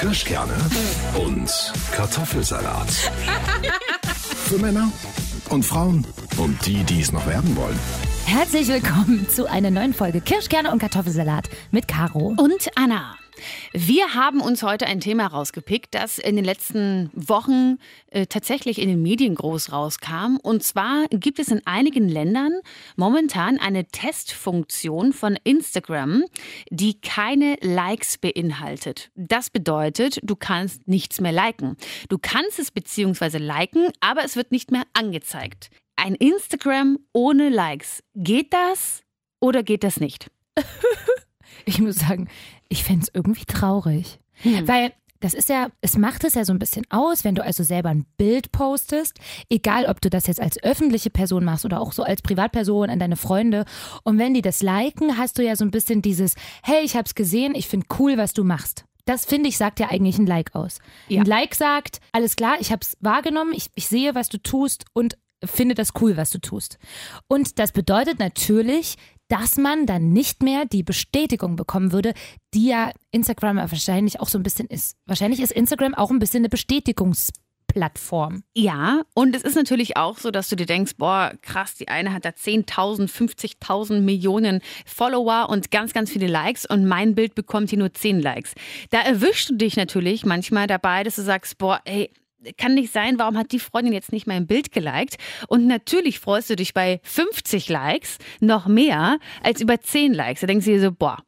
Kirschkerne und Kartoffelsalat. Für Männer und Frauen und die, die es noch werden wollen. Herzlich willkommen zu einer neuen Folge Kirschkerne und Kartoffelsalat mit Caro. und Anna. Wir haben uns heute ein Thema rausgepickt, das in den letzten Wochen äh, tatsächlich in den Medien groß rauskam. Und zwar gibt es in einigen Ländern momentan eine Testfunktion von Instagram, die keine Likes beinhaltet. Das bedeutet, du kannst nichts mehr liken. Du kannst es beziehungsweise liken, aber es wird nicht mehr angezeigt. Ein Instagram ohne Likes. Geht das oder geht das nicht? Ich muss sagen, ich fände es irgendwie traurig. Weil das ist ja, es macht es ja so ein bisschen aus, wenn du also selber ein Bild postest, egal ob du das jetzt als öffentliche Person machst oder auch so als Privatperson an deine Freunde. Und wenn die das liken, hast du ja so ein bisschen dieses, hey, ich hab's gesehen, ich finde cool, was du machst. Das finde ich, sagt ja eigentlich ein Like aus. Ja. Ein Like sagt, alles klar, ich hab's wahrgenommen, ich, ich sehe, was du tust und finde das cool, was du tust. Und das bedeutet natürlich, dass man dann nicht mehr die Bestätigung bekommen würde, die ja Instagram wahrscheinlich auch so ein bisschen ist. Wahrscheinlich ist Instagram auch ein bisschen eine Bestätigungsplattform. Ja, und es ist natürlich auch so, dass du dir denkst, boah, krass, die eine hat da 10.000, 50.000 Millionen Follower und ganz, ganz viele Likes und mein Bild bekommt hier nur 10 Likes. Da erwischst du dich natürlich manchmal dabei, dass du sagst, boah, ey, kann nicht sein, warum hat die Freundin jetzt nicht mein Bild geliked? Und natürlich freust du dich bei 50 Likes noch mehr als über 10 Likes. Da denkst du dir so, boah,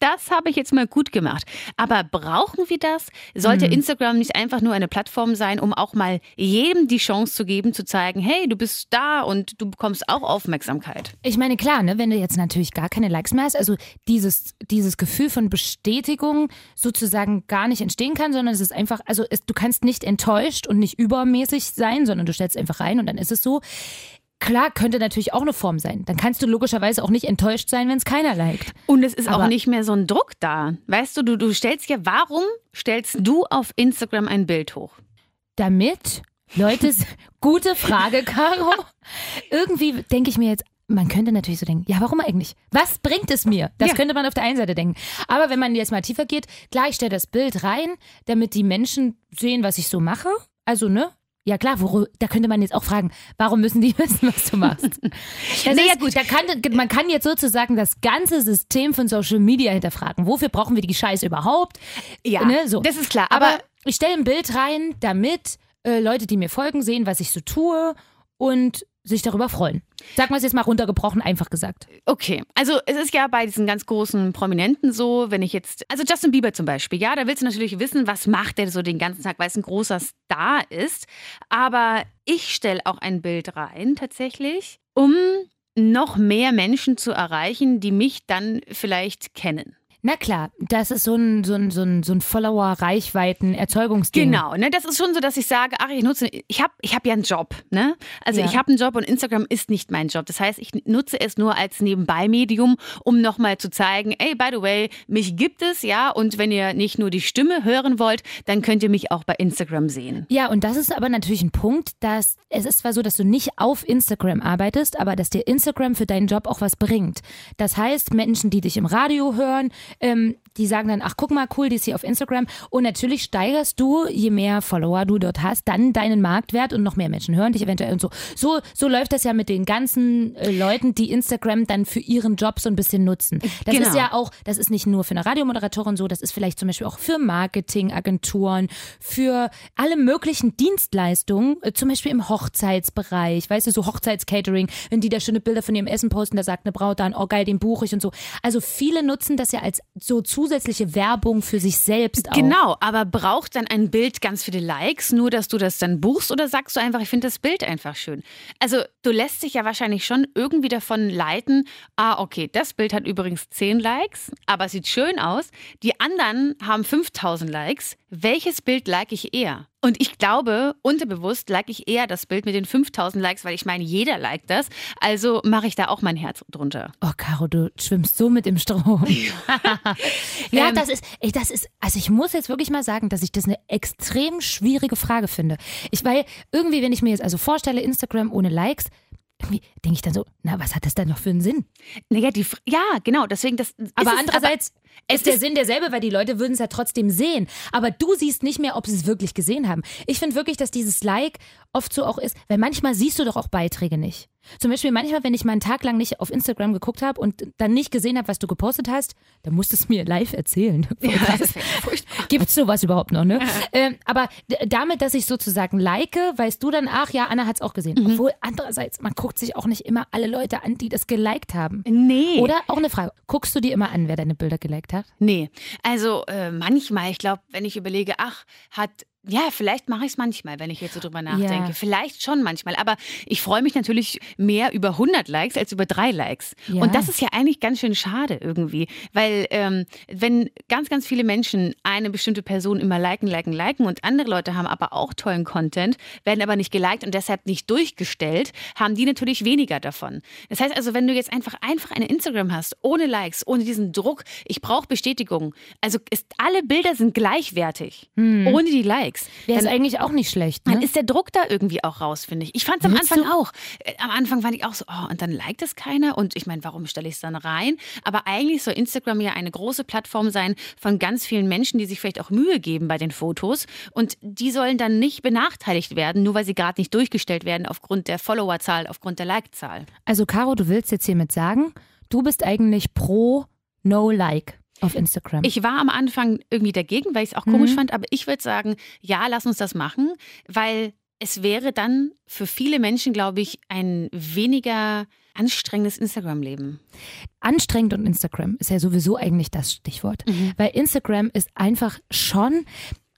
das habe ich jetzt mal gut gemacht. Aber brauchen wir das? Sollte Instagram nicht einfach nur eine Plattform sein, um auch mal jedem die Chance zu geben, zu zeigen, hey, du bist da und du bekommst auch Aufmerksamkeit? Ich meine, klar, ne, wenn du jetzt natürlich gar keine Likes mehr hast, also dieses, dieses Gefühl von Bestätigung sozusagen gar nicht entstehen kann, sondern es ist einfach, also es, du kannst nicht enttäuscht und nicht übermäßig sein, sondern du stellst einfach rein und dann ist es so. Klar, könnte natürlich auch eine Form sein. Dann kannst du logischerweise auch nicht enttäuscht sein, wenn es keiner liked. Und es ist Aber- auch nicht mehr so ein Druck da. Weißt du, du, du stellst ja, warum stellst du auf Instagram ein Bild hoch? Damit Leute, gute Frage, Caro. Irgendwie denke ich mir jetzt, man könnte natürlich so denken, ja, warum eigentlich? Was bringt es mir? Das Ja. könnte man auf der einen Seite denken. Aber wenn man jetzt mal tiefer geht, klar, ich stelle das Bild rein, damit die Menschen sehen, was ich so mache. Also, ne? Ja klar, woro, da könnte man jetzt auch fragen, warum müssen die wissen, was du machst? Naja, gut. Da kann, man kann jetzt sozusagen das ganze System von Social Media hinterfragen. Wofür brauchen wir die Scheiße überhaupt? Ja, ne, so. das ist klar. Aber, Aber, ich stelle ein Bild rein, damit äh, Leute, die mir folgen, sehen, was ich so tue und sich darüber freuen. Sagen wir es jetzt mal runtergebrochen, einfach gesagt. okay, also es ist ja bei diesen ganz großen Prominenten so, wenn ich jetzt, also Justin Bieber zum Beispiel, ja, da willst du natürlich wissen, was macht der so den ganzen Tag, weil es ein großer Star ist. Aber ich stelle auch ein Bild rein tatsächlich, um noch mehr Menschen zu erreichen, die mich dann vielleicht kennen. Na klar, das ist so ein, so ein, so ein, so ein Follower-Reichweiten-Erzeugungsding. Genau, ne? Das ist schon so, dass ich sage, ach, ich nutze, ich habe ich hab ja einen Job, ne? Also Ja. ich habe einen Job und Instagram ist nicht mein Job. Das heißt, ich nutze es nur als Nebenbei-Medium, um nochmal zu zeigen, ey, by the way, mich gibt es, ja, und wenn ihr nicht nur die Stimme hören wollt, dann könnt ihr mich auch bei Instagram sehen. Ja, und das ist aber natürlich ein Punkt, dass es ist zwar so, dass du nicht auf Instagram arbeitest, aber dass dir Instagram für deinen Job auch was bringt. Das heißt, Menschen, die dich im Radio hören, ähm, die sagen dann, ach guck mal, cool, die ist hier auf Instagram. Und natürlich steigerst du, je mehr Follower du dort hast, dann deinen Marktwert und noch mehr Menschen hören dich eventuell und so. So, so läuft das ja mit den ganzen äh, Leuten, die Instagram dann für ihren Job so ein bisschen nutzen. Das Genau. ist ja auch, das ist nicht nur für eine Radiomoderatorin so, das ist vielleicht zum Beispiel auch für Marketingagenturen, für alle möglichen Dienstleistungen, äh, zum Beispiel im Hochzeitsbereich, weißt du, so Hochzeitscatering, wenn die da schöne Bilder von ihrem Essen posten, da sagt eine Braut dann, oh geil, den buche ich und so. Also viele nutzen das ja als so zusätzliche Werbung für sich selbst auch. Genau, aber braucht dann ein Bild ganz viele Likes, nur dass du das dann buchst oder sagst du einfach, ich finde das Bild einfach schön? Also du lässt dich ja wahrscheinlich schon irgendwie davon leiten, ah, okay, das Bild hat übrigens 10 Likes, aber es sieht schön aus. Die anderen haben 5000 Likes. Welches Bild like ich eher? Und ich glaube, unterbewusst like ich eher das Bild mit den 5000 Likes, weil ich meine, jeder liked das. Also mache ich da auch mein Herz drunter. Oh, Caro, du schwimmst so mit dem Strom. ja, Ähm. das ist, ey, das ist, also ich muss jetzt wirklich mal sagen, dass ich das eine extrem schwierige Frage finde. Ich, weil irgendwie, wenn ich mir jetzt also vorstelle, Instagram ohne Likes, irgendwie denke ich dann so, na, was hat das denn noch für einen Sinn? Naja, die, ja, genau, deswegen das. Aber andererseits, Es ist der Sinn derselbe, weil die Leute würden es ja trotzdem sehen. Aber du siehst nicht mehr, ob sie es wirklich gesehen haben. Ich finde wirklich, dass dieses Like oft so auch ist, weil manchmal siehst du doch auch Beiträge nicht. Zum Beispiel manchmal, wenn ich mal einen Tag lang nicht auf Instagram geguckt habe und dann nicht gesehen habe, was du gepostet hast, dann musst du es mir live erzählen. Ja, Gibt es sowas überhaupt noch, ne? ähm, aber damit, dass ich sozusagen like, weißt du dann, ach ja, Anna hat es auch gesehen. Mhm. Obwohl andererseits, man guckt sich auch nicht immer alle Leute an, die das geliked haben. Nee. Oder auch eine Frage, guckst du dir immer an, wer deine Bilder geliked hat? Nee. Also äh, manchmal, ich glaube, wenn ich überlege, ach, hat ja, vielleicht mache ich es manchmal, wenn ich jetzt so drüber nachdenke. Ja. Vielleicht schon manchmal. Aber ich freue mich natürlich mehr über 100 Likes als über drei Likes. Ja. Und das ist ja eigentlich ganz schön schade irgendwie. Weil ähm, wenn ganz, ganz viele Menschen eine bestimmte Person immer liken, liken, liken und andere Leute haben aber auch tollen Content, werden aber nicht geliked und deshalb nicht durchgestellt, haben die natürlich weniger davon. Das heißt also, wenn du jetzt einfach, einfach eine Instagram hast, ohne Likes, ohne diesen Druck, ich brauche Bestätigung. Also ist, alle Bilder sind gleichwertig, hm. ohne die Likes. Likes. Wäre ist eigentlich auch nicht schlecht. Ne? Dann ist der Druck da irgendwie auch raus, finde ich. Ich fand es am Anfang du? auch. Äh, am Anfang fand ich auch so, oh, und dann liked es keiner. Und ich meine, warum stelle ich es dann rein? Aber eigentlich soll Instagram ja eine große Plattform sein von ganz vielen Menschen, die sich vielleicht auch Mühe geben bei den Fotos. Und die sollen dann nicht benachteiligt werden, nur weil sie gerade nicht durchgestellt werden aufgrund der Followerzahl, aufgrund der Like-Zahl. Also, Caro, du willst jetzt hiermit sagen, du bist eigentlich pro No-Like. Auf Instagram. Ich war am Anfang irgendwie dagegen, weil ich es auch komisch mhm. fand, aber ich würde sagen, ja, lass uns das machen, weil es wäre dann für viele Menschen, glaube ich, ein weniger anstrengendes Instagram-Leben. Anstrengend und Instagram ist ja sowieso eigentlich das Stichwort. Mhm. Weil Instagram ist einfach schon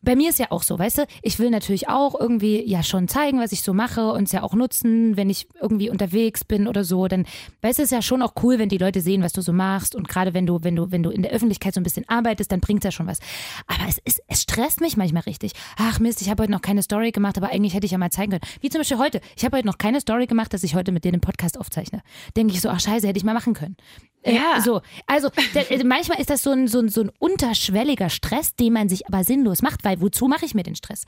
bei mir ist ja auch so, weißt du, ich will natürlich auch irgendwie ja schon zeigen, was ich so mache und es ja auch nutzen, wenn ich irgendwie unterwegs bin oder so, dann weißt du, es ist ja schon auch cool, wenn die Leute sehen, was du so machst und gerade wenn du wenn du wenn du in der Öffentlichkeit so ein bisschen arbeitest, dann bringt es ja schon was. Aber es ist es stresst mich manchmal richtig. Ach Mist, ich habe heute noch keine Story gemacht, aber eigentlich hätte ich ja mal zeigen können. Wie zum Beispiel heute. Ich habe heute noch keine Story gemacht, dass ich heute mit dir den Podcast aufzeichne. Denke ich so, ach Scheiße, hätte ich mal machen können. Ja. So, also äh, manchmal ist das so ein, so, ein, so ein unterschwelliger Stress, den man sich aber sinnlos macht, weil wozu mache ich mir den Stress?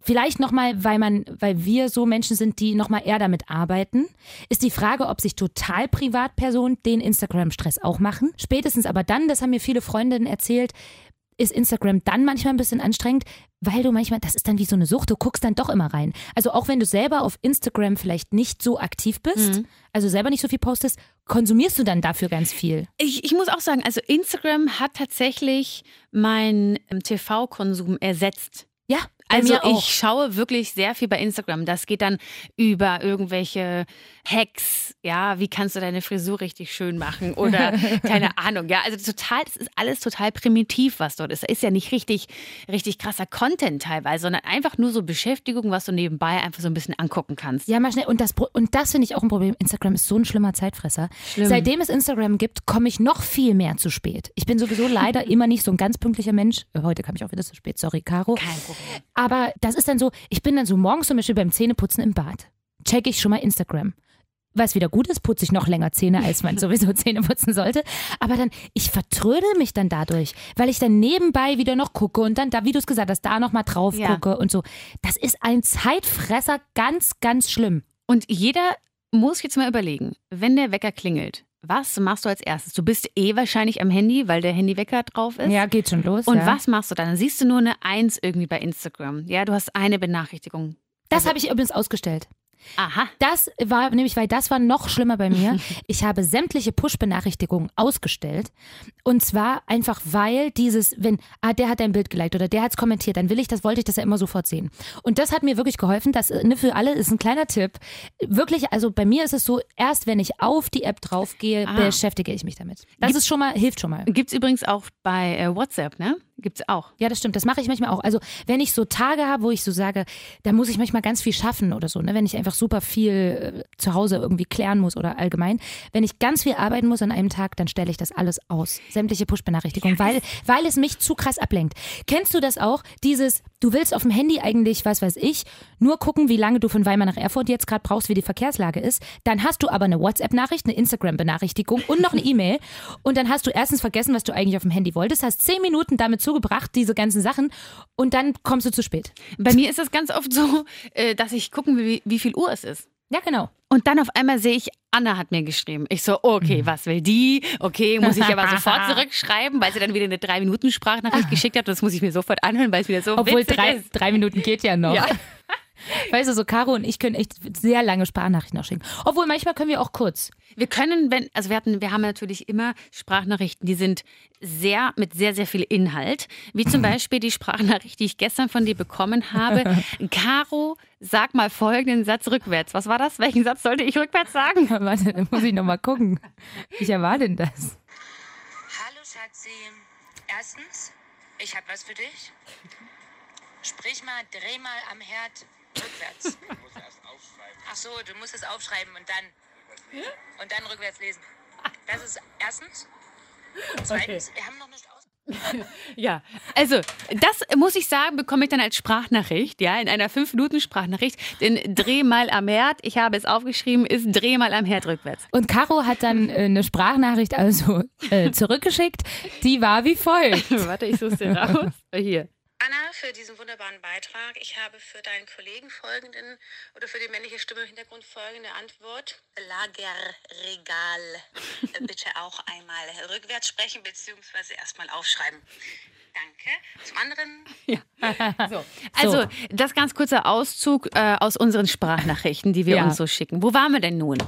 Vielleicht nochmal, weil man, weil wir so Menschen sind, die nochmal eher damit arbeiten, ist die Frage, ob sich total Privatpersonen den Instagram-Stress auch machen. Spätestens aber dann, das haben mir viele Freundinnen erzählt, ist Instagram dann manchmal ein bisschen anstrengend, weil du manchmal, das ist dann wie so eine Sucht, du guckst dann doch immer rein. Also auch wenn du selber auf Instagram vielleicht nicht so aktiv bist, mhm. also selber nicht so viel postest, konsumierst du dann dafür ganz viel? Ich, ich muss auch sagen, also Instagram hat tatsächlich meinen ähm, TV-Konsum ersetzt. Ja, also ich schaue wirklich sehr viel bei Instagram. Das geht dann über irgendwelche Hacks, ja, wie kannst du deine Frisur richtig schön machen oder keine Ahnung, ja, also total, das ist alles total primitiv, was dort ist. Da ist ja nicht richtig, richtig krasser Content teilweise, sondern einfach nur so Beschäftigung, was du nebenbei einfach so ein bisschen angucken kannst. Ja, mal schnell. Und das, und das finde ich auch ein Problem. Instagram ist so ein schlimmer Zeitfresser. Schlimm. Seitdem es Instagram gibt, komme ich noch viel mehr zu spät. Ich bin sowieso leider immer nicht so ein ganz pünktlicher Mensch. Heute kam ich auch wieder zu spät, sorry, Caro. Kein Problem. Aber das ist dann so, ich bin dann so morgens zum Beispiel beim Zähneputzen im Bad. Check ich schon mal Instagram. Was wieder gut ist, putze ich noch länger Zähne, als man sowieso Zähne putzen sollte. Aber dann, ich vertrödel mich dann dadurch, weil ich dann nebenbei wieder noch gucke und dann da, wie du es gesagt hast, da nochmal drauf ja. gucke und so. Das ist ein Zeitfresser, ganz, ganz schlimm. Und jeder muss jetzt mal überlegen, wenn der Wecker klingelt, was machst du als erstes? Du bist eh wahrscheinlich am Handy, weil der Handywecker drauf ist. Ja, geht schon los. Und ja. was machst du dann? Dann siehst du nur eine Eins irgendwie bei Instagram. Ja, du hast eine Benachrichtigung. Das also, habe ich übrigens ausgestellt. Aha. Das war nämlich, weil das war noch schlimmer bei mir. Ich habe sämtliche Push-Benachrichtigungen ausgestellt. Und zwar einfach, weil dieses, wenn, ah, der hat ein Bild geliked oder der hat es kommentiert, dann will ich das, wollte ich das ja immer sofort sehen. Und das hat mir wirklich geholfen. Das ne, für alle ist ein kleiner Tipp. Wirklich, also bei mir ist es so, erst wenn ich auf die App draufgehe, ah. beschäftige ich mich damit. Das Gibt, ist schon mal, hilft schon mal. Gibt es übrigens auch bei äh, WhatsApp, ne? Gibt es auch. Ja, das stimmt. Das mache ich manchmal auch. Also, wenn ich so Tage habe, wo ich so sage, da muss ich manchmal ganz viel schaffen oder so, ne? wenn ich einfach super viel äh, zu Hause irgendwie klären muss oder allgemein. Wenn ich ganz viel arbeiten muss an einem Tag, dann stelle ich das alles aus. Sämtliche Push-Benachrichtigungen, weil, weil es mich zu krass ablenkt. Kennst du das auch? Dieses, du willst auf dem Handy eigentlich, was weiß ich, nur gucken, wie lange du von Weimar nach Erfurt jetzt gerade brauchst, wie die Verkehrslage ist. Dann hast du aber eine WhatsApp-Nachricht, eine Instagram-Benachrichtigung und noch eine E-Mail. Und dann hast du erstens vergessen, was du eigentlich auf dem Handy wolltest, hast zehn Minuten damit zugebracht, diese ganzen Sachen, und dann kommst du zu spät. Bei mir ist es ganz oft so, äh, dass ich gucken will, wie viel Uhr es ist. Ja, genau. Und dann auf einmal sehe ich, Anna hat mir geschrieben. Ich so, okay, was will die? Okay, muss ich aber sofort zurückschreiben, weil sie dann wieder eine drei Minuten Sprachnachricht geschickt hat. Das muss ich mir sofort anhören, weil es wieder so Obwohl drei, ist. drei Minuten geht ja noch. Ja. Weißt du, so Caro und ich können echt sehr lange Sprachnachrichten auch schicken. Obwohl manchmal können wir auch kurz. Wir können, wenn, also wir hatten, wir haben natürlich immer Sprachnachrichten, die sind sehr, mit sehr, sehr viel Inhalt. Wie zum Beispiel die Sprachnachricht, die ich gestern von dir bekommen habe. Caro, sag mal folgenden Satz rückwärts. Was war das? Welchen Satz sollte ich rückwärts sagen? Warte, dann muss ich nochmal gucken. Wie war denn das? Hallo Schatzi. Erstens, ich habe was für dich. Sprich mal, dreh mal am Herd rückwärts. Ach so, du musst es aufschreiben und dann und dann rückwärts lesen. Das ist erstens. Und zweitens, wir haben noch nicht aus. Ja, also das muss ich sagen, bekomme ich dann als Sprachnachricht, ja, in einer 5-Minuten-Sprachnachricht. Denn Dreh mal am Herd, ich habe es aufgeschrieben, ist Dreh mal am Herd rückwärts. Und Caro hat dann äh, eine Sprachnachricht also äh, zurückgeschickt. Die war wie folgt. Warte, ich suche sie raus. Hier. Anna, für diesen wunderbaren Beitrag. Ich habe für deinen Kollegen folgenden oder für die männliche Stimme im Hintergrund folgende Antwort. Lagerregal. Bitte auch einmal rückwärts sprechen beziehungsweise erstmal aufschreiben. Danke. Zum anderen So. Also, das ganz kurzer Auszug äh, aus unseren Sprachnachrichten, die wir Ja. uns so schicken. Wo waren wir denn nun?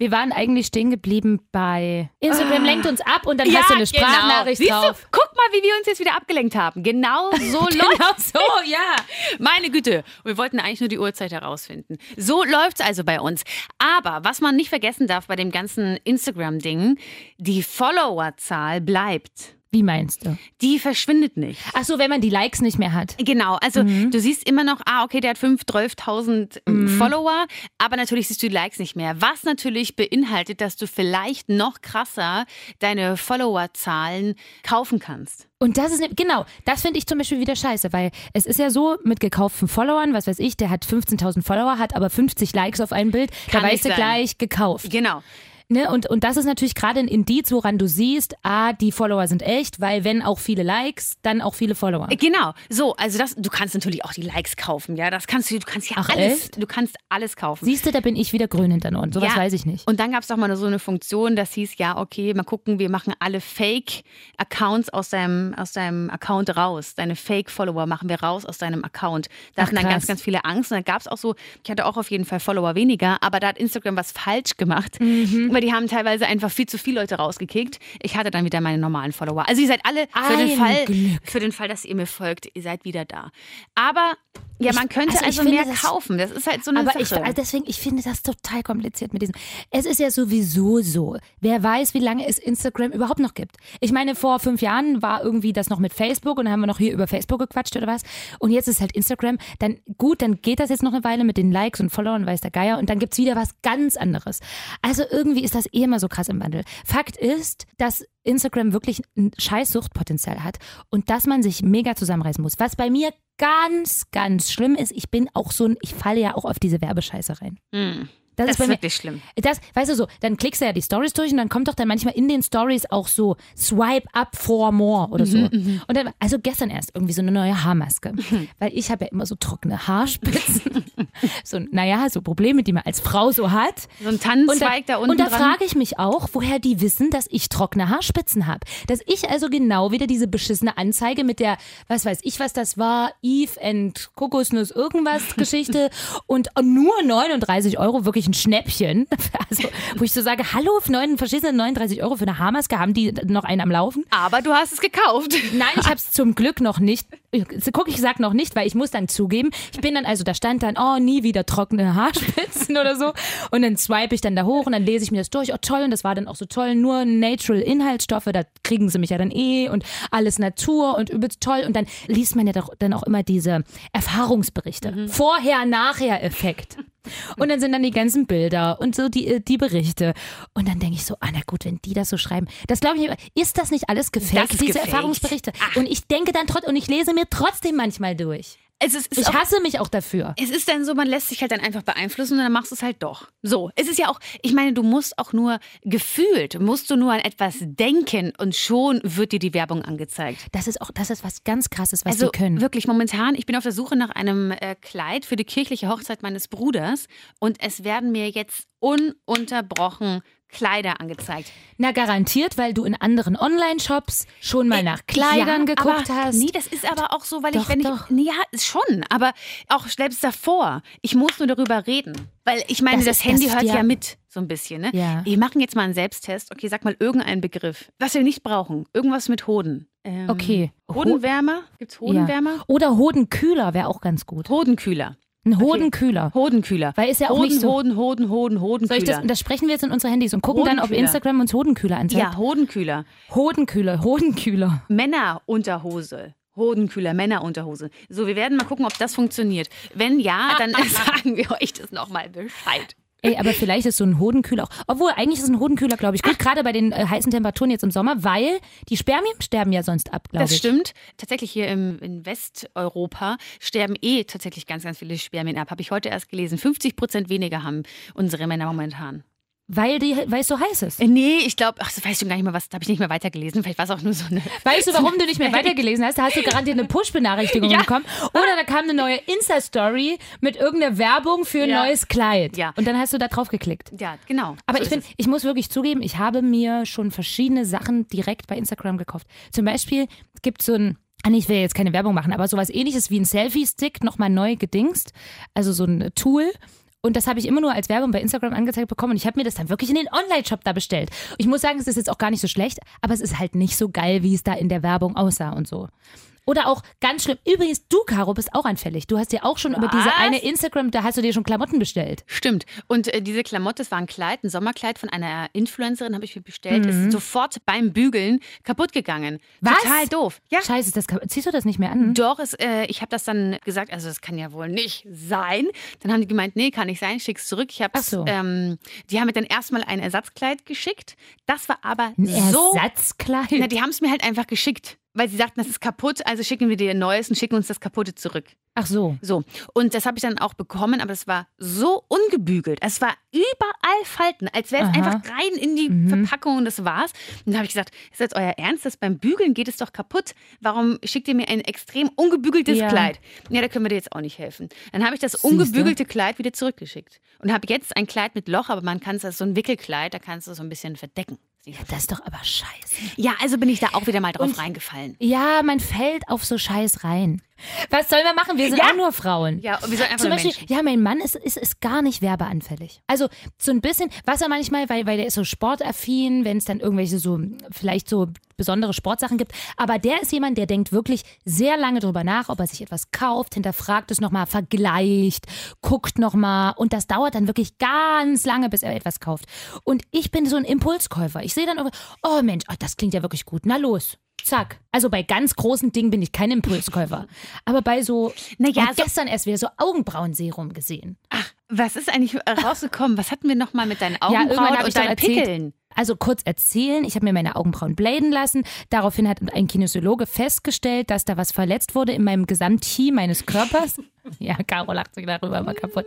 Wir waren eigentlich stehen geblieben bei Instagram lenkt uns ab und dann hast du eine Sprachnachricht genau. Drauf. Du? Guck mal, wie wir uns jetzt wieder abgelenkt haben. Genau so läuft Genau so, ja. Meine Güte, wir wollten eigentlich nur die Uhrzeit herausfinden. So läuft's also bei uns. Aber was man nicht vergessen darf bei dem ganzen Instagram-Ding, die Followerzahl bleibt. Wie meinst du? Die verschwindet nicht. Ach so, wenn man die Likes nicht mehr hat. Genau, also Mhm. du siehst immer noch, ah, okay, der hat 5.000, 12.000 ähm, Follower, aber natürlich siehst du die Likes nicht mehr. Was natürlich beinhaltet, dass du vielleicht noch krasser deine Followerzahlen kaufen kannst. Und das ist, ne- genau, das finde ich zum Beispiel wieder scheiße, weil es ist ja so mit gekauften Followern, was weiß ich, der hat 15.000 Follower, hat aber 50 Likes auf ein Bild, Kann da weißt du gleich, gekauft. Genau. Ne? Und, und das ist natürlich gerade ein Indiz, woran du siehst, ah, die Follower sind echt, weil wenn auch viele Likes, dann auch viele Follower. Genau, so, also das, du kannst natürlich auch die Likes kaufen, ja, das kannst du, du kannst ja Ach, alles, echt? du kannst alles kaufen. Siehst du, da bin ich wieder grün hinter den Ohren, sowas Ja. weiß ich nicht. Und dann gab es doch mal so eine Funktion, das hieß, ja, okay, mal gucken, wir machen alle Fake-Accounts aus deinem, aus deinem Account raus. Deine Fake-Follower machen wir raus aus deinem Account. Da Ach, hatten dann krass. ganz, ganz viele Angst. Und dann gab es auch so, ich hatte auch auf jeden Fall Follower weniger, aber da hat Instagram was falsch gemacht. Mhm. Weil die haben teilweise einfach viel zu viele Leute rausgekickt. Ich hatte dann wieder meine normalen Follower. Also ihr seid alle für den Fall, Glück. für den Fall, dass ihr mir folgt, ihr seid wieder da. Aber ja, man könnte also ich also, finde mehr das- kaufen. Das ist halt so eine Aber Sache. ich, also deswegen, ich finde das total kompliziert mit diesem. Es ist ja sowieso so. Wer weiß, wie lange es Instagram überhaupt noch gibt. Ich meine, vor fünf Jahren war irgendwie das noch mit Facebook und dann haben wir noch hier über Facebook gequatscht oder was. Und jetzt ist halt Instagram. Dann gut, dann geht das jetzt noch eine Weile mit den Likes und Followern, weiß der Geier. Und dann gibt's wieder was ganz anderes. Also irgendwie ist das eh immer so krass im Wandel. Fakt ist, dass Instagram wirklich ein scheiß Suchtpotenzial hat und dass man sich mega zusammenreißen muss. Was bei mir ganz, ganz schlimm ist, ich bin auch so ein, ich falle ja auch auf diese Werbescheiße rein. Hm. Das, das ist ist mir. wirklich schlimm. Das, weißt du so, dann klickst du ja die Stories durch und dann kommt doch dann manchmal in den Stories auch so Swipe up for more oder so. Mhm, Und dann, also gestern erst irgendwie so eine neue Haarmaske. Weil ich habe ja immer so trockene Haarspitzen. so, naja, so Probleme, die man als Frau so hat. So ein Tannenzweig da unten Und da frage ich mich auch, woher die wissen, dass ich trockene Haarspitzen habe. Dass ich also genau wieder diese beschissene Anzeige mit der, was weiß ich, was das war, Eve and Kokosnuss irgendwas Geschichte und nur 39 Euro, wirklich ein Schnäppchen. Also, wo ich so sage, hallo, für neun, verschissene 39 Euro für eine Haarmaske, haben die noch einen am Laufen? Aber du hast es gekauft. Nein, ich habe es zum Glück noch nicht. Guck, ich sag noch nicht, weil ich muss dann zugeben, ich bin dann also, da stand dann, oh, nie wieder trockene Haarspitzen oder so. Und dann swipe ich dann da hoch und dann lese ich mir das durch. Oh, toll. Und das war dann auch so toll. Nur natural Inhaltsstoffe, da kriegen sie mich ja dann eh und alles Natur und übelst toll. Und dann liest man ja doch dann auch immer diese Erfahrungsberichte. Vorher-Nachher-Effekt. Und dann sind dann die ganzen Bilder und so die, die Berichte. Und dann denke ich so, ah, na gut, wenn die das so schreiben. Das glaube ich, ist das nicht alles gefaked, Das diese gefaked. Erfahrungsberichte? Und ich denke dann trotzdem, und ich lese mir trotzdem manchmal durch. Es ist, ist Ich auch, hasse mich auch dafür. es ist dann so, man lässt sich halt dann einfach beeinflussen und dann machst du es halt doch. So, es ist ja auch, ich meine, du musst auch nur gefühlt, musst du nur an etwas denken und schon wird dir die Werbung angezeigt. Das ist auch, das ist was ganz krasses, was Also die können. wirklich momentan, ich bin auf der Suche nach einem äh, Kleid für die kirchliche Hochzeit meines Bruders und es werden mir jetzt ununterbrochen Kleider angezeigt. Na, garantiert, weil du in anderen Online-Shops schon mal nach Kleidern ja, geguckt aber, hast. Nee, das ist aber auch so, weil Doch, ich, wenn doch. ich. Nee, ja, schon, aber auch selbst davor. Ich muss nur darüber reden. Weil ich meine, Das das, Handy das- hört ja. ja. mit, so ein bisschen, ne? Ja. Wir machen jetzt mal einen Selbsttest. Okay, sag mal irgendeinen Begriff. Was wir nicht brauchen. Irgendwas mit Hoden. Ähm, Okay. Hodenwärmer? Gibt's Hodenwärmer? Ja. Oder Hodenkühler wäre auch ganz gut. Hodenkühler. Ein Hodenkühler. Hodenkühler. Weil ist ja auch Hoden, nicht so- Hoden, Hoden, Hoden, Soll Hodenkühler. ich das, das sprechen wir jetzt in unsere Handys und gucken dann, ob. Instagram uns Hodenkühler anzeigt? ja, Hodenkühler. Hodenkühler, Hodenkühler. Männerunterhose. Hodenkühler, Männerunterhose. So, wir werden mal gucken, ob das funktioniert. Wenn ja, dann sagen wir euch das nochmal Bescheid. Ey, aber vielleicht ist so ein Hodenkühler auch. Obwohl, eigentlich ist ein Hodenkühler, glaube ich, gut, gerade bei den äh, heißen Temperaturen jetzt im Sommer, weil die Spermien sterben ja sonst ab, glaube Das ich. stimmt. Tatsächlich hier im, in Westeuropa sterben eh tatsächlich ganz, ganz viele Spermien ab. Habe ich heute erst gelesen. 50 Prozent weniger haben unsere Männer momentan. Weil, die, weil es so heiß ist. Nee, ich glaube, ach, das weiß ich gar nicht mehr was, da habe ich nicht mehr weitergelesen. Vielleicht war es auch nur so eine. Weißt du, warum du nicht mehr weitergelesen hast? Da hast du garantiert eine Push-Benachrichtigung Ja. bekommen. Oder da kam eine neue Insta-Story mit irgendeiner Werbung für ein Ja. neues Kleid. Ja. Und dann hast du da drauf geklickt. Ja, genau. Aber so ich, bin, ich muss wirklich zugeben, ich habe mir schon verschiedene Sachen direkt bei Instagram gekauft. Zum Beispiel gibt es so ein, ah, ich will jetzt keine Werbung machen, aber sowas ähnliches wie ein Selfie-Stick nochmal neu gedingst. Also so ein Tool. Und das habe ich immer nur als Werbung bei Instagram angezeigt bekommen. Und ich habe mir das dann wirklich in den Online-Shop da bestellt. Ich muss sagen, es ist jetzt auch gar nicht so schlecht, aber es ist halt nicht so geil, wie es da in der Werbung aussah und so. Oder auch ganz schlimm. Übrigens, du, Caro, bist auch anfällig. Du hast ja auch schon über diese Was? eine Instagram, da hast du dir schon Klamotten bestellt. Stimmt. Und äh, diese Klamotte, das war ein Kleid, ein Sommerkleid von einer Influencerin, habe ich mir bestellt. Ist sofort beim Bügeln kaputt gegangen. Mhm. Was? Total doof. Ja. Scheiße, das, ziehst du das nicht mehr an? Doch, es, äh, ich habe das dann gesagt, also das kann ja wohl nicht sein. Dann haben die gemeint, nee, kann nicht sein, schick's zurück. Ich hab's, Ach so. ähm, die haben mir dann erstmal ein Ersatzkleid geschickt. Das war aber Ein so. Ersatzkleid? Na, die haben es mir halt einfach geschickt, weil sie sagten, das ist kaputt, also schicken wir dir ein neues und schicken uns das kaputte zurück. Ach so. So, und das habe ich dann auch bekommen, aber es war so ungebügelt. Es war überall Falten, als wäre es einfach rein in die Mhm. Verpackung und das war's. Und dann habe ich gesagt, ist das euer Ernst? Das beim Bügeln geht es doch kaputt. Warum schickt ihr mir ein extrem ungebügeltes Ja. Kleid? Ja, da können wir dir jetzt auch nicht helfen. Dann habe ich das Siehste. ungebügelte Kleid wieder zurückgeschickt und habe jetzt ein Kleid mit Loch, aber man kann es, das ist so ein Wickelkleid, da kannst du so ein bisschen verdecken. Ja, das ist doch aber scheiße. Ja, also bin ich da auch wieder mal drauf Und- reingefallen. Ja, man fällt auf so Scheiß rein. Was sollen wir machen? Wir sind Ja. auch nur Frauen. Ja, und wir sollen einfach Zum Beispiel, Menschen. ja, mein Mann ist, ist, ist gar nicht werbeanfällig. Also so ein bisschen, was er manchmal, weil, weil der ist so sportaffin, wenn es dann irgendwelche so, vielleicht so besondere Sportsachen gibt. Aber der ist jemand, der denkt wirklich sehr lange drüber nach, ob er sich etwas kauft, hinterfragt es nochmal, vergleicht, guckt nochmal. Und das dauert dann wirklich ganz lange, bis er etwas kauft. Und ich bin so ein Impulskäufer. Ich sehe dann oh Mensch, oh, das klingt ja wirklich gut. Na los. Zack. Also bei ganz großen Dingen bin ich kein Impulskäufer. Aber bei so, Naja, so- gestern erst wieder so Augenbrauenserum gesehen. Ach, was ist eigentlich äh, rausgekommen? Was hatten wir nochmal mit deinen Augenbrauen ich und deinen. Pickeln? Also kurz erzählen, ich habe mir meine Augenbrauen bladen lassen. Daraufhin hat ein Kinesiologe festgestellt, dass da was verletzt wurde in meinem Gesamtteam meines Körpers. Ja, Caro lacht sich darüber immer kaputt.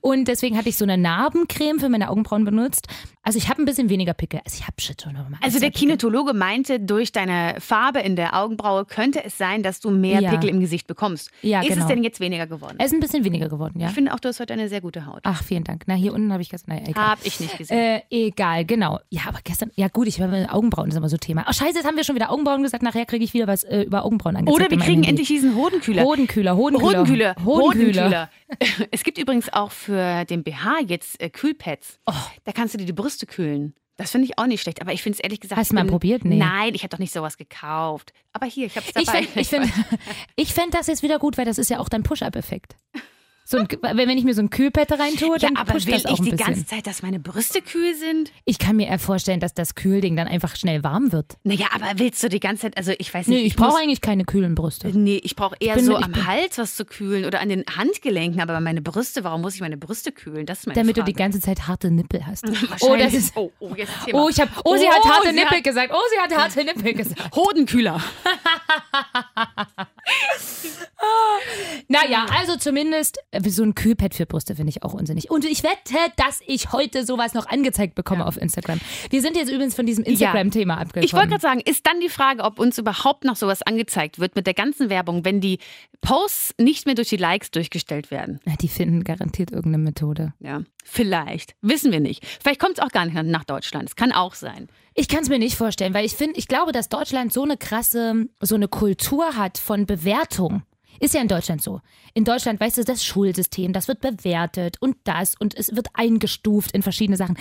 Und deswegen hatte ich so eine Narbencreme für meine Augenbrauen benutzt. Also ich habe ein bisschen weniger Pickel. Also ich habe shit schon noch mal. Also der Kinetologe meinte, durch deine Farbe in der Augenbraue könnte es sein, dass du mehr Ja. Pickel im Gesicht bekommst. Ja, ist es genau. denn jetzt weniger geworden? Es ist ein bisschen weniger geworden, ja. Ich finde auch, du hast heute eine sehr gute Haut. Ach, vielen Dank. Na, hier unten habe ich gestern. Naja, egal. Hab ich nicht gesehen. Äh, egal, genau. Ja, aber gestern, ja gut, ich habe Augenbrauen, das ist immer so Thema. Oh, scheiße, jetzt haben wir schon wieder Augenbrauen gesagt. Nachher kriege ich wieder was äh, über Augenbrauen angezeigt. Oder wir kriegen endlich diesen Hodenkühler. Hodenkühler, Hodenkühler. Hodenkühler. Hodenkühler. Hodenkühler. Es gibt übrigens auch für den BH jetzt äh, Kühlpads. Oh. Da kannst du dir die Brüste kühlen. Das finde ich auch nicht schlecht. Aber ich finde es ehrlich gesagt. Hast ich du mal bin- probiert? Nee. Nein, ich habe doch nicht sowas gekauft. Aber hier, ich habe es Ich dabei. finde ich find, ich find das jetzt wieder gut, weil das ist ja auch dein Push-Up-Effekt. So ein, wenn ich mir so ein Kühlpad reintue, ja, dann aber pusht will das auch ich ein die bisschen. ganze Zeit, dass meine Brüste kühl sind? ich kann mir eher vorstellen, dass das Kühlding dann einfach schnell warm wird. Naja, aber willst du die ganze Zeit, also ich weiß Nee, nicht. ich brauche eigentlich keine kühlen Brüste. Nee, ich brauche eher bin- so ich am bin- Hals was zu kühlen oder an den Handgelenken, aber meine Brüste, warum muss ich meine Brüste kühlen? Das ist meine Damit du Frage. die ganze Zeit harte Nippel hast. Oh, das ist. oh, oh, jetzt Thema. Oh, ich hab, oh, sie hat Oh, harte sie Nippel hat- gesagt. Oh, sie hat harte Nippel gesagt. Hodenkühler. Naja, also zumindest äh, so ein Kühlpad für Brüste finde ich auch unsinnig. Und ich wette, dass ich heute sowas noch angezeigt bekomme auf Instagram. Wir sind jetzt übrigens von diesem Instagram-Thema abgekommen. Ich wollte gerade sagen, ist dann die Frage, ob uns überhaupt noch sowas angezeigt wird mit der ganzen Werbung, wenn die Posts nicht mehr durch die Likes durchgestellt werden. Na, die finden garantiert irgendeine Methode. Ja, vielleicht. Wissen wir nicht. Vielleicht kommt es auch gar nicht nach Deutschland. Es kann auch sein. Ich kann es mir nicht vorstellen, weil ich finde, ich glaube, dass Deutschland so eine krasse, so eine Kultur hat von Bewertung. Ist ja in Deutschland so. In Deutschland, weißt du, das Schulsystem, das wird bewertet und das und es wird eingestuft in verschiedene Sachen.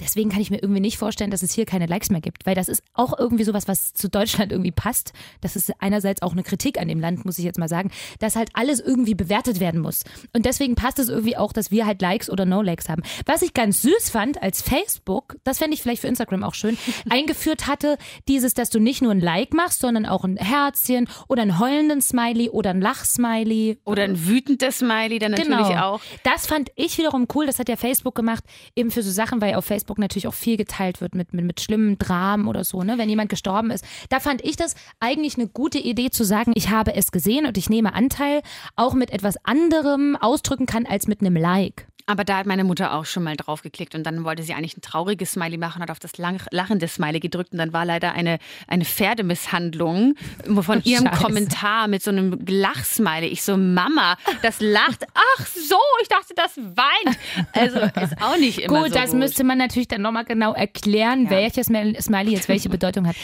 Deswegen kann ich mir irgendwie nicht vorstellen, dass es hier keine Likes mehr gibt, weil das ist auch irgendwie sowas, was zu Deutschland irgendwie passt. Das ist einerseits auch eine Kritik an dem Land, muss ich jetzt mal sagen, dass halt alles irgendwie bewertet werden muss. Und deswegen passt es irgendwie auch, dass wir halt Likes oder No-Likes haben. Was ich ganz süß fand, als Facebook, das fände ich vielleicht für Instagram auch schön, eingeführt hatte, dieses, dass du nicht nur ein Like machst, sondern auch ein Herzchen oder einen heulenden Smiley oder ein Lachsmiley. Oder ein wütendes Smiley dann natürlich Genau. auch. Das fand ich wiederum cool. Das hat ja Facebook gemacht, eben für so Sachen, weil auf Facebook natürlich auch viel geteilt wird mit, mit, mit schlimmen Dramen oder so, ne? wenn jemand gestorben ist. Da fand ich das eigentlich eine gute Idee zu sagen, ich habe es gesehen und ich nehme Anteil, auch mit etwas anderem ausdrücken kann als mit einem Like. Aber da hat meine Mutter auch schon mal drauf geklickt und dann wollte sie eigentlich ein trauriges Smiley machen, hat auf das lachende Smiley gedrückt und dann war leider eine, eine Pferdemisshandlung von ihrem Scheiße. Kommentar mit so einem Lachsmiley. Ich so, Mama, das lacht. Ach so, ich dachte, das weint. Also ist auch nicht immer Gut, so das gut. müsste man natürlich dann nochmal genau erklären, Ja. welches Smiley jetzt welche Bedeutung hat.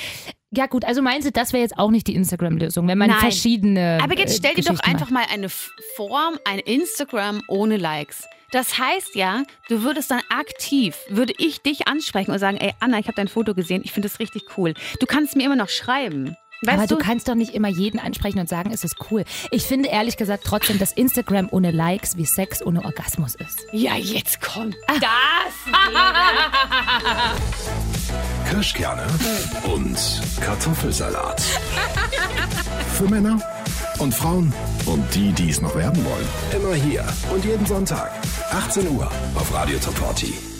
Ja gut, also meinst du, das wäre jetzt auch nicht die Instagram-Lösung, wenn man Nein. verschiedene Aber jetzt äh, stell dir doch einfach mal eine Form, ein Instagram ohne Likes. Das heißt ja, du würdest dann aktiv, würde ich dich ansprechen und sagen, ey Anna, ich habe dein Foto gesehen, ich finde das richtig cool. Du kannst mir immer noch schreiben. Weißt Aber du du? kannst doch nicht immer jeden ansprechen und sagen, es ist cool. Ich finde ehrlich gesagt trotzdem, dass Instagram ohne Likes wie Sex ohne Orgasmus ist. ja, jetzt kommt Ah. das. Kirschkerne und Kartoffelsalat. Für Männer und Frauen und die, die es noch werden wollen. Immer hier und jeden Sonntag. 18 Uhr auf Radio Top 40.